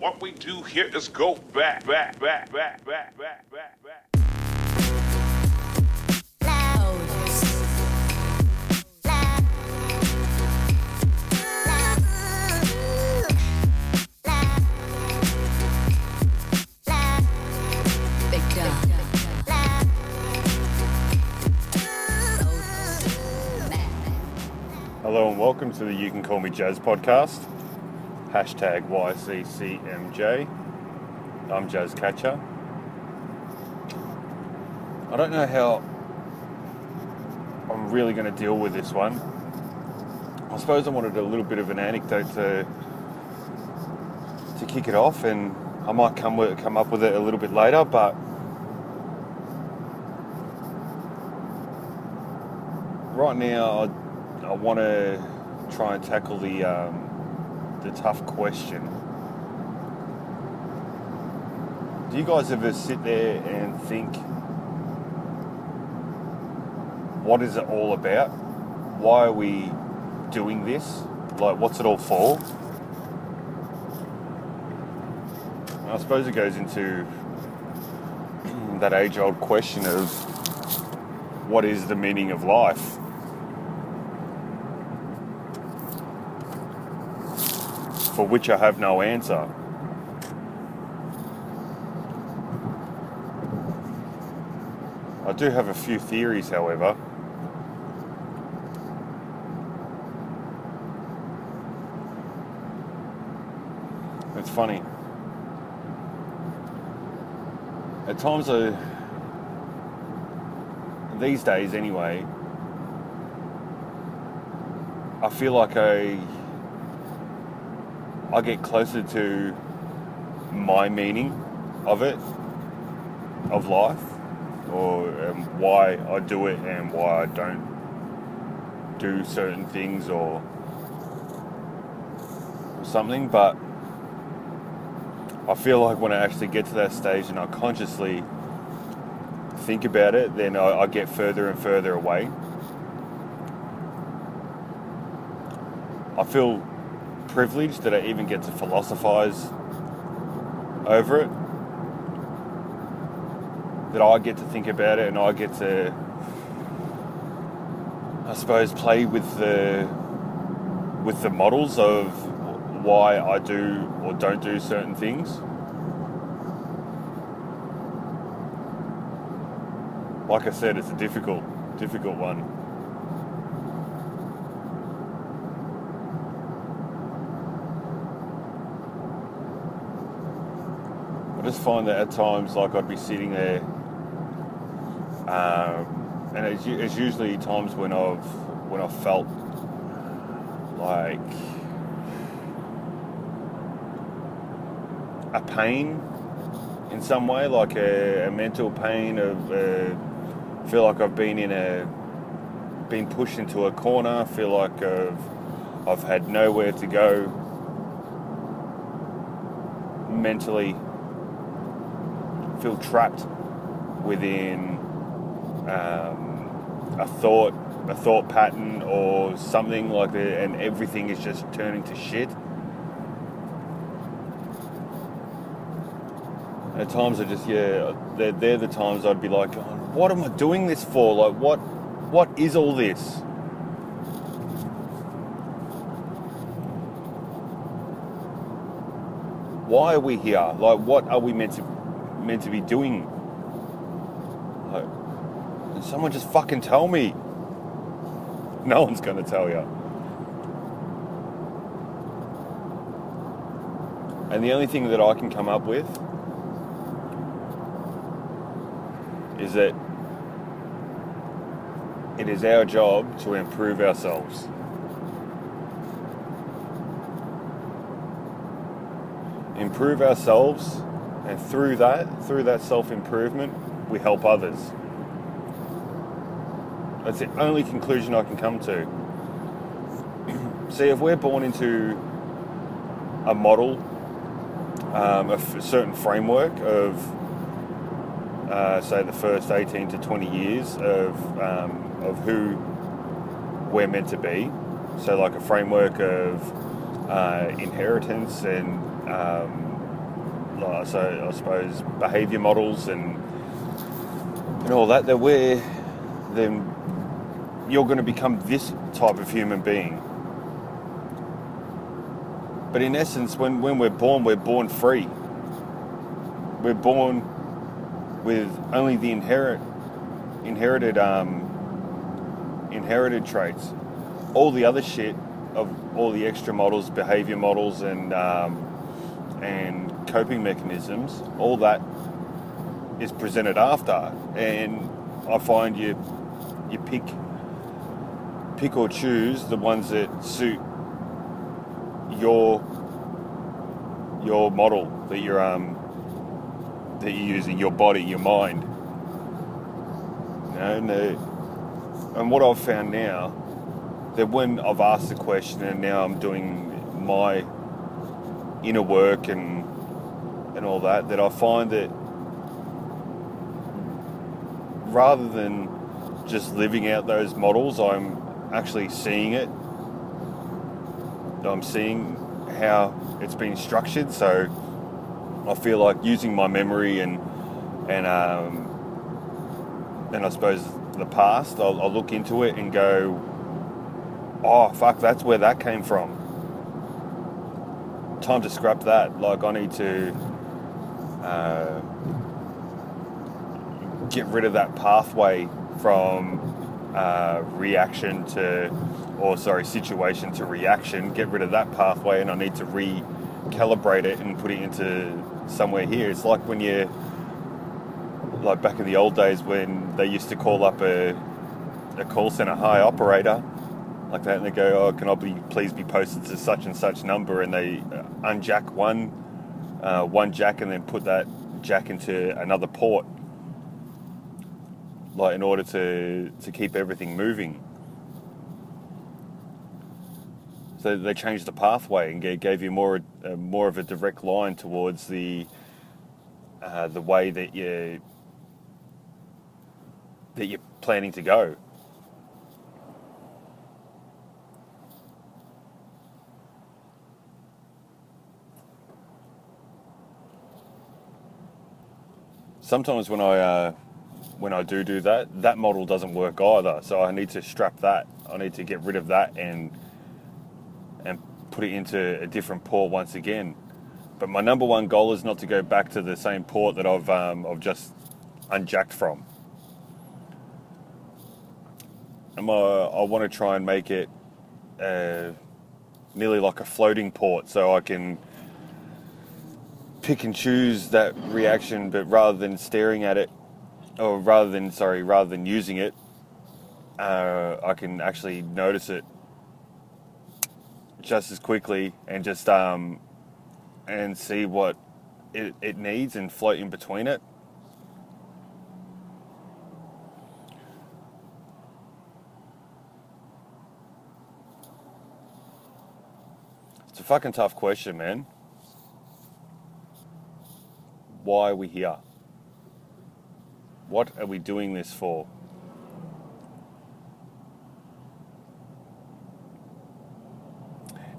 What we do here is go back, back, back, back, back, back, back, back. Hello and welcome to the You Can Call Me Jaz podcast. Hashtag YCCMJ. I'm Jaz Kacar. I don't know how I'm really going to deal with this one. I suppose I wanted a little bit of an anecdote to to kick it off, and I might come with, come up with it a little bit later. But right now, I, I want to try and tackle the um, the tough question. Do you guys ever sit there and think, what is it all about? Why are we doing this? Like, what's it all for? I suppose it goes into that age old question of what is the meaning of life? For which I have no answer. I do have a few theories, however. It's funny. At times, these days anyway, I feel like I I get closer to my meaning of it, of life, or um, why I do it and why I don't do certain things or, or something. But I feel like when I actually get to that stage and I consciously think about it, then I, I get further and further away. I feel privileged that I even get to philosophize over it. That I get to think about it and I get to, I suppose, play with the with the models of why I do or don't do certain things. Like I said, it's a difficult, difficult one. Find that at times, like I'd be sitting there, um, and it's, it's usually times when I've when I've felt like a pain in some way, like a, a mental pain of uh, feel like I've been in a been pushed into a corner, feel like I've I've had nowhere to go mentally feel trapped within um, a thought, a thought pattern, or something like that, and everything is just turning to shit. At times, I just yeah, they're, they're the times I'd be like, "God, what am I doing this for? Like, what, what is all this? Why are we here? Like, what are we meant to meant to be doing? Like, someone just fucking tell me. No one's gonna tell you. And the only thing that I can come up with is that it is our job to improve ourselves. Improve ourselves, and through that, through that self improvement, we help others. That's the only conclusion I can come to. See, if we're born into a model, um, certain framework of, uh, say, the first 18 to 20 years of, um, of who we're meant to be, so like a framework of uh, inheritance and um, like, so I suppose behaviour models and and all that. That where then you're going to become this type of human being. But in essence, when, when we're born, we're born free. We're born with only the inherit, inherited um, inherited traits. All the other shit of all the extra models, behavior models, and um, and coping mechanisms, all that is presented after. And I find you you pick pick or choose the ones that suit your your model that you're um that you're using, your body, your mind. You know, and, the, and what I've found now that when I've asked the question and now I'm doing my inner work and and all that, that I find that rather than just living out those models, I'm actually seeing it. I'm seeing how it's been structured. So I feel like using my memory and and um, and I suppose the past, I'll, I'll look into it and go, oh fuck, that's where that came from. Time to scrap that. Like I need to uh, get rid of that pathway from uh, reaction to, or sorry, situation to reaction. Get rid of that pathway, and I need to recalibrate it and put it into somewhere here. It's like when you, like back in the old days when they used to call up a, a call center, high operator, like that, and they go, oh, can I be please be posted to such and such number, and they uh, unjack one, uh, one jack, and then put that jack into another port like in order to to keep everything moving. So they changed the pathway and gave, you more uh, more of a direct line towards the uh, the way that you that you're planning to go. Sometimes when I uh, when I do do that, that model doesn't work either. So I need to strap that. I need to get rid of that and and put it into a different port once again. But my number one goal is not to go back to the same port that I've um, I've just unjacked from. And I want to try and make it uh, nearly like a floating port, so I can pick and choose that reaction, but rather than staring at it or rather than sorry, rather than using it, uh, I can actually notice it just as quickly and just um, and see what it, it needs and float in between it. It's a fucking tough question, man. Why are we here? What are we doing this for?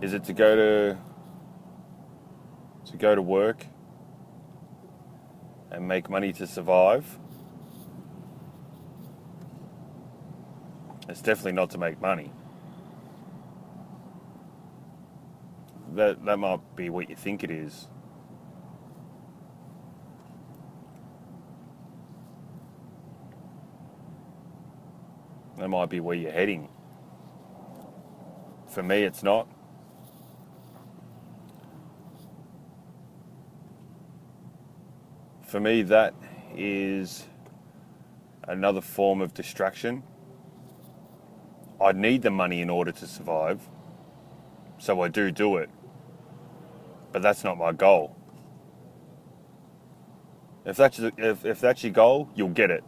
Is it to go to to go to work and make money to survive? It's definitely not to make money. That that might be what you think it is. That might be where you're heading. For me, it's not. For me, that is another form of distraction. I need the money in order to survive, so I do do it. But that's not my goal. If that's if, if that's your goal, you'll get it.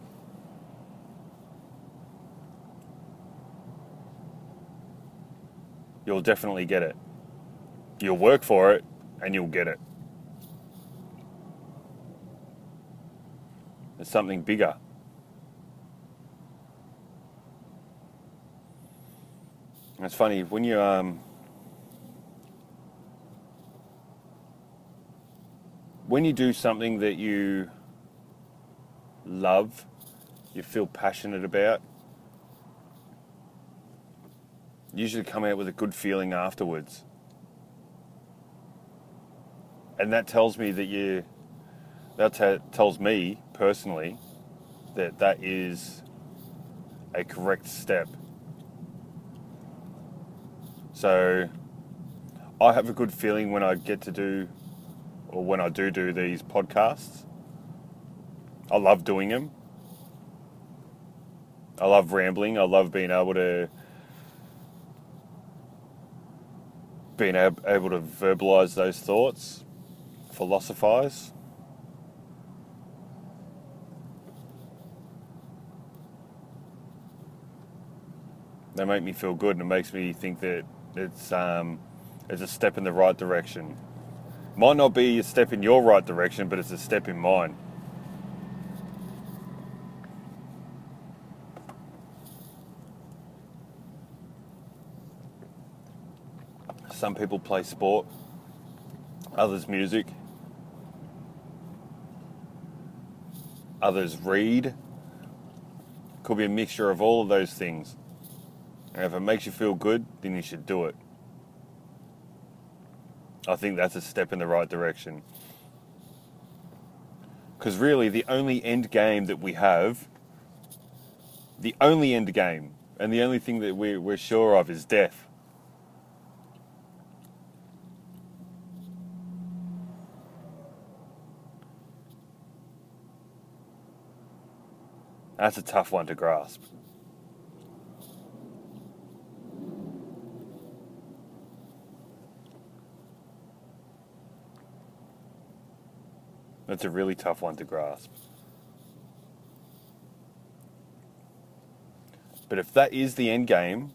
You'll definitely get it. You'll work for it and you'll get it. It's something bigger. It's funny when you um, when you do something that you love, you feel passionate about, you usually come out with a good feeling afterwards. And that tells me that you, that t- tells me personally that that is a correct step. So I have a good feeling when I get to do, or when I do do these podcasts. I love doing them. I love rambling. I love being able to being ab- able to verbalize those thoughts, philosophize. They make me feel good, and it makes me think that it's um, it's a step in the right direction. Might not be a step in your right direction, but it's a step in mine. Some people play sport, others music, others read. Could be a mixture of all of those things. And if it makes you feel good, then you should do it. I think that's a step in the right direction. Because really, the only end game that we have, the only end game, and the only thing that we're, we're sure of is death. That's a tough one to grasp. That's a really tough one to grasp. But if that is the end game,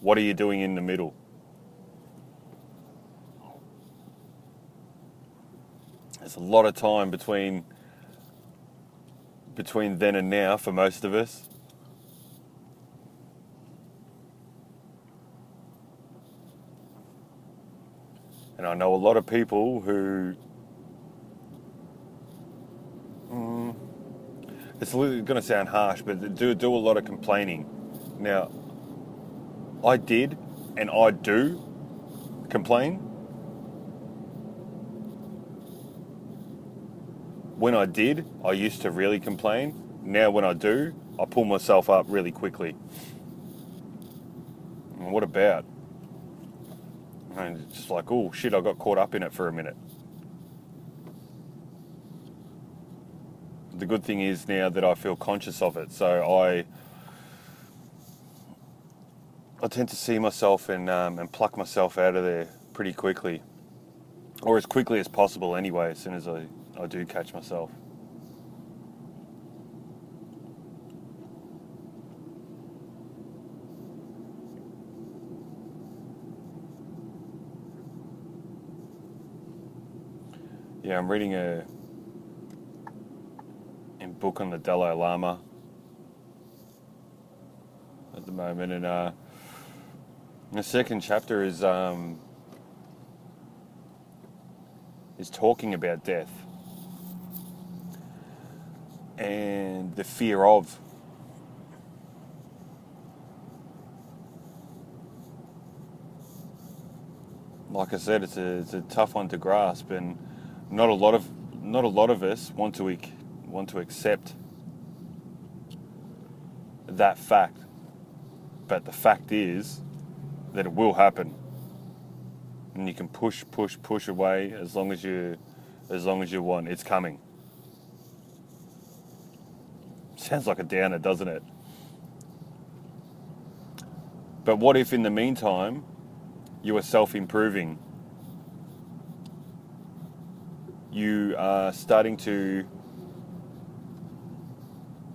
what are you doing in the middle? There's a lot of time between between then and now for most of us. And I know a lot of people who mm, it's going to sound harsh, but do do a lot of complaining. Now, I did, and I do complain. When I did, I used to really complain. Now, when I do, I pull myself up really quickly. And what about? And it's just like, oh shit, I got caught up in it for a minute. the good thing is now that I feel conscious of it, so I I tend to see myself and um, and pluck myself out of there pretty quickly, or as quickly as possible anyway. As soon as I, I do catch myself. Yeah, I'm reading a in book on the Dalai Lama at the moment, and uh, the second chapter is um, is talking about death and the fear of. Like I said, it's a, it's a tough one to grasp, and not a lot of not a lot of us want to want to accept that fact. But the fact is that it will happen. And you can push, push, push away as long as you as long as you want. It's coming. Sounds like a downer, doesn't it? But what if in the meantime you are self improving? You are starting to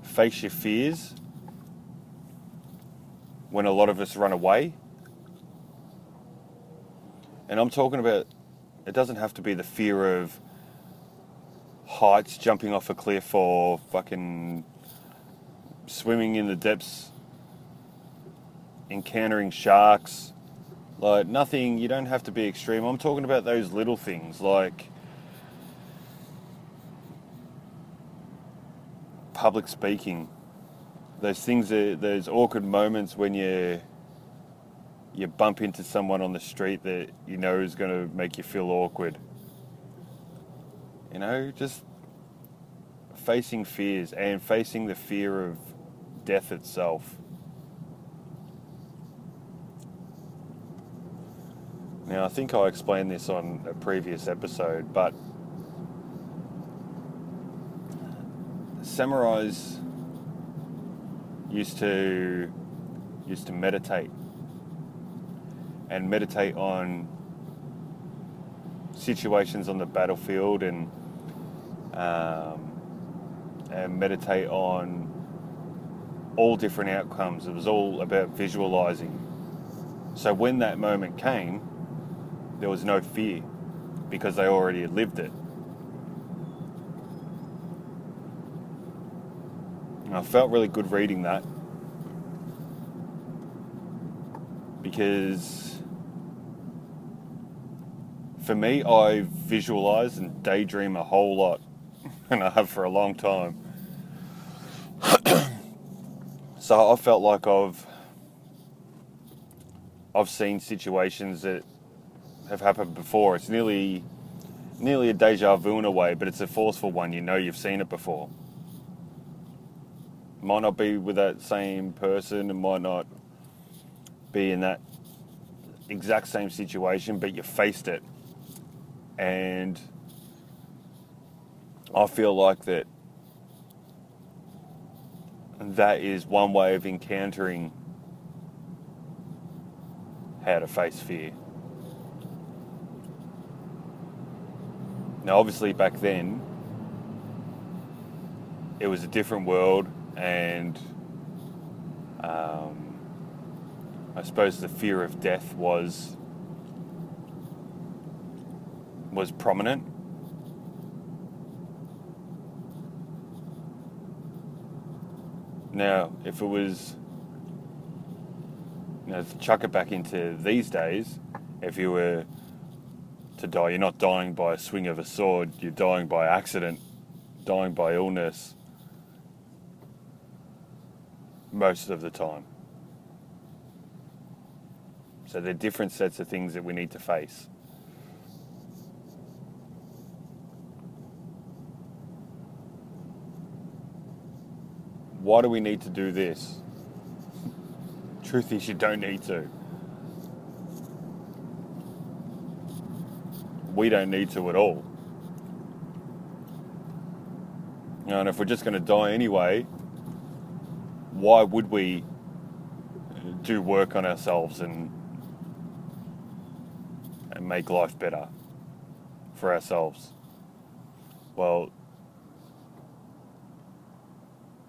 face your fears when a lot of us run away. And I'm talking about it doesn't have to be the fear of heights, jumping off a cliff, or fucking swimming in the depths, encountering sharks, like nothing, you don't have to be extreme. I'm talking about those little things like public speaking. Those things those awkward moments when you you bump into someone on the street that you know is going to make you feel awkward. You know, just facing fears and facing the fear of death itself. Now, I think I explained this on a previous episode, but samurais used to used to meditate and meditate on situations on the battlefield and um, and meditate on all different outcomes. It was all about visualizing. So when that moment came, there was no fear because they already had lived it. And I felt really good reading that because for me, I visualize and daydream a whole lot, and I have for a long time. so I felt like I've I've seen situations that have happened before. It's nearly nearly a deja vu in a way, but it's a forceful one. You know you've seen it before. Might not be with that same person, it might not be in that exact same situation, but you faced it. And I feel like that that is one way of encountering how to face fear. Now, obviously, back then, it was a different world, and um, I suppose the fear of death was was prominent. Now, if it was, you know, chuck it back into these days, if you were to die, you're not dying by a swing of a sword, you're dying by accident, dying by illness most of the time. So they're different sets of things that we need to face. Why do we need to do this? Truth is, you don't need to. We don't need to at all. And if we're just going to die anyway, why would we do work on ourselves and and make life better for ourselves? Well,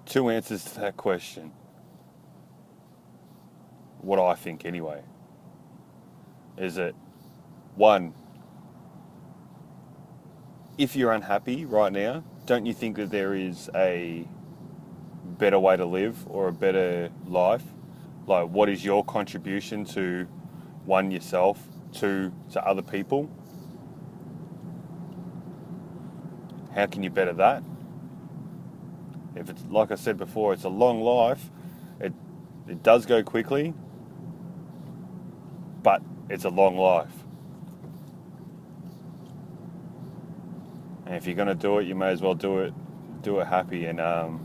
two answers to that question. What I think, anyway, is that one, if you're unhappy right now, don't you think that there is a better way to live or a better life? Like, what is your contribution to one yourself, two to other people? How can you better that? If it's like I said before, it's a long life. It it does go quickly, but it's a long life. And if you're going to do it, you may as well do it do it happy and um,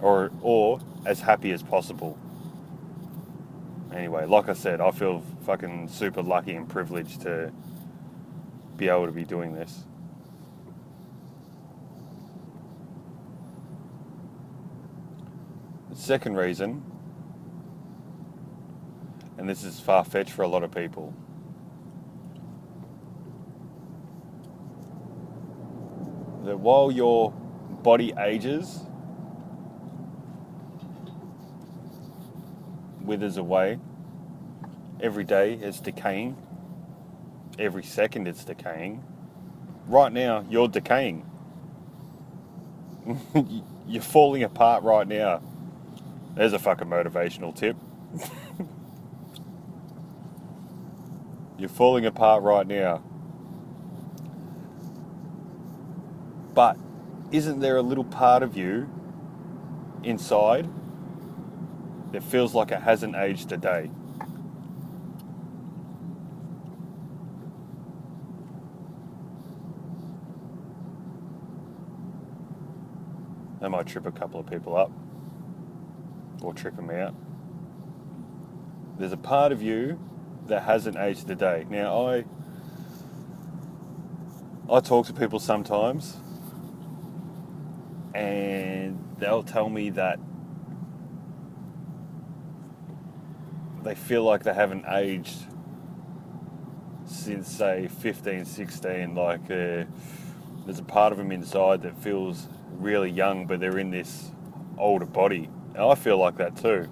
or or as happy as possible. Anyway, like I said, I feel fucking super lucky and privileged to be able to be doing this. Second reason, and this is far fetched for a lot of people, that while your body ages, withers away, every day it's decaying, every second it's decaying. Right now, you're decaying. you're falling apart right now. There's a fucking motivational tip. you're falling apart right now. But isn't there a little part of you inside that feels like it hasn't aged a day? That might trip a couple of people up or trip them out. There's a part of you that hasn't aged a day. Now, I I talk to people sometimes, and they'll tell me that they feel like they haven't aged since, say, 15, 16. Like, uh, there's a part of them inside that feels really young, but they're in this older body. And I feel like that too.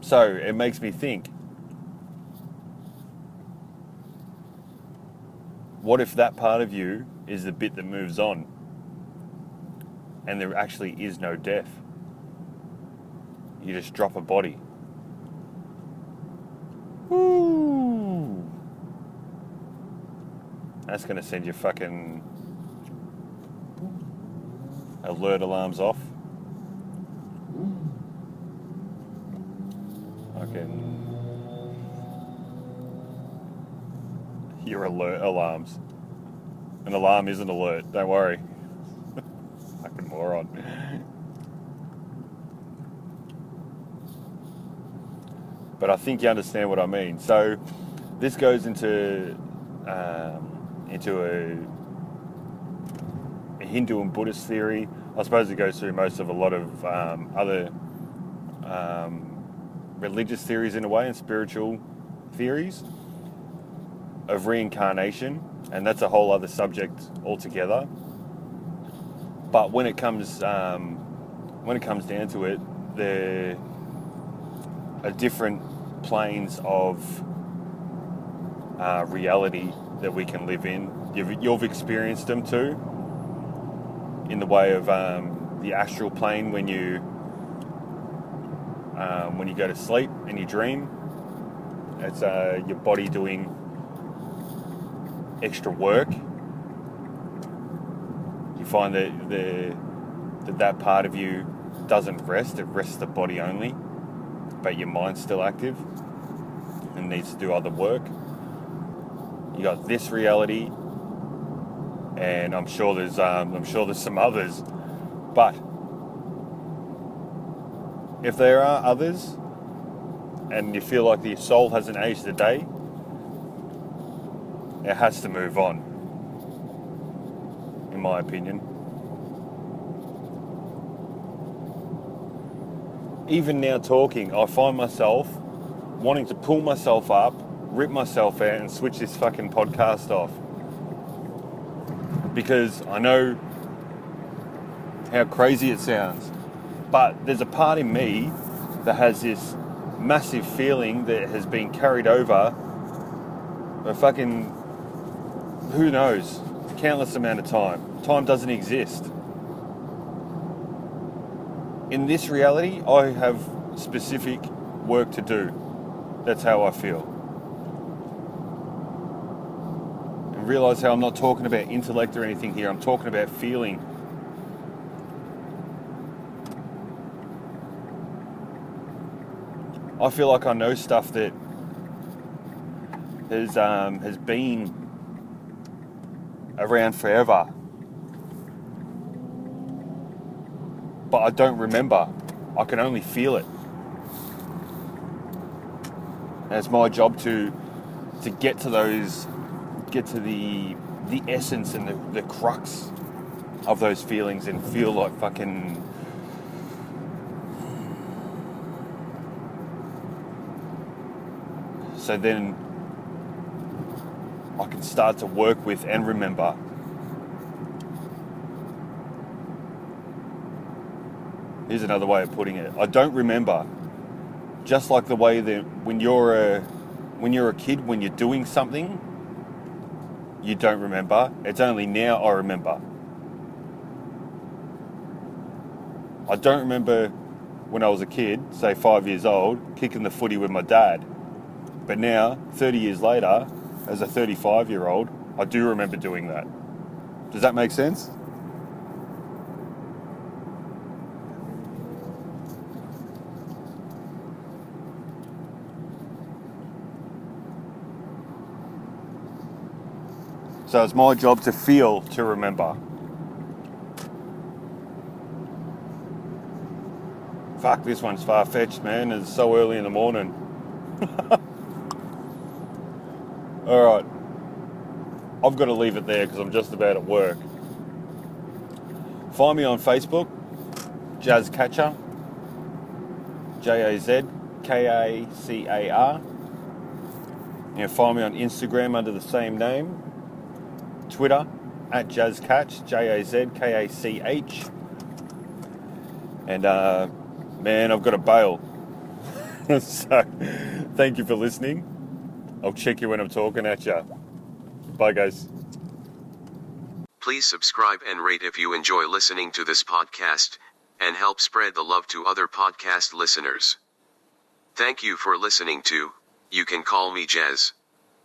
So it makes me think what if that part of you is the bit that moves on and there actually is no death? You just drop a body. Woo! That's going to send you fucking alert alarms off. Okay. Your alert alarms. An alarm isn't alert, don't worry. Fucking moron. But I think you understand what I mean. So this goes into um, into a Hindu and Buddhist theory. I suppose it goes through most of a lot of um, other um, religious theories in a way and spiritual theories of reincarnation, and that's a whole other subject altogether. But when it comes um, when it comes down to it, there are different planes of uh, reality that we can live in. You've, you've experienced them too, in the way of um, the astral plane when you um, when you go to sleep and you dream. It's uh, your body doing extra work. You find that the that that part of you doesn't rest; it rests the body only, but your mind's still active and needs to do other work. You got this reality, and I'm sure there's um, I'm sure there's some others, but if there are others, and you feel like your soul hasn't aged a day, it has to move on, in my opinion. Even now, talking, I find myself wanting to pull myself up, rip myself out, and switch this fucking podcast off. Because I know how crazy it sounds. But there's a part in me that has this massive feeling that has been carried over a fucking, who knows, countless amount of time. Time doesn't exist. In this reality, I have specific work to do. That's how I feel. And realize how I'm not talking about intellect or anything here, I'm talking about feeling. I feel like I know stuff that has um, has been around forever, but I don't remember. I can only feel it. And it's my job to to get to those, get to the the essence and the, the crux of those feelings and feel like fucking so then I can start to work with and remember. Here's another way of putting it. I don't remember. Just like the way that when you're a when you're a kid, when you're doing something, you don't remember. It's only now I remember. I don't remember when I was a kid, say five years old, kicking the footy with my dad. But now, 30 years later, as a 35 year old, I do remember doing that. Does that make sense? So it's my job to feel to remember. Fuck, this one's far fetched, man. It's so early in the morning. All right. I've got to leave it there because I'm just about at work. Find me on Facebook, Jaz Kacar, J A Z K A C A R. You can find me on Instagram under the same name, Twitter at JazKach, J A Z K A C H. And uh, man, I've got to bail. so thank you for listening. I'll check you when I'm talking at you. Bye, guys. Please subscribe and rate if you enjoy listening to this podcast, and help spread the love to other podcast listeners. Thank you for listening to You Can Call Me Jez.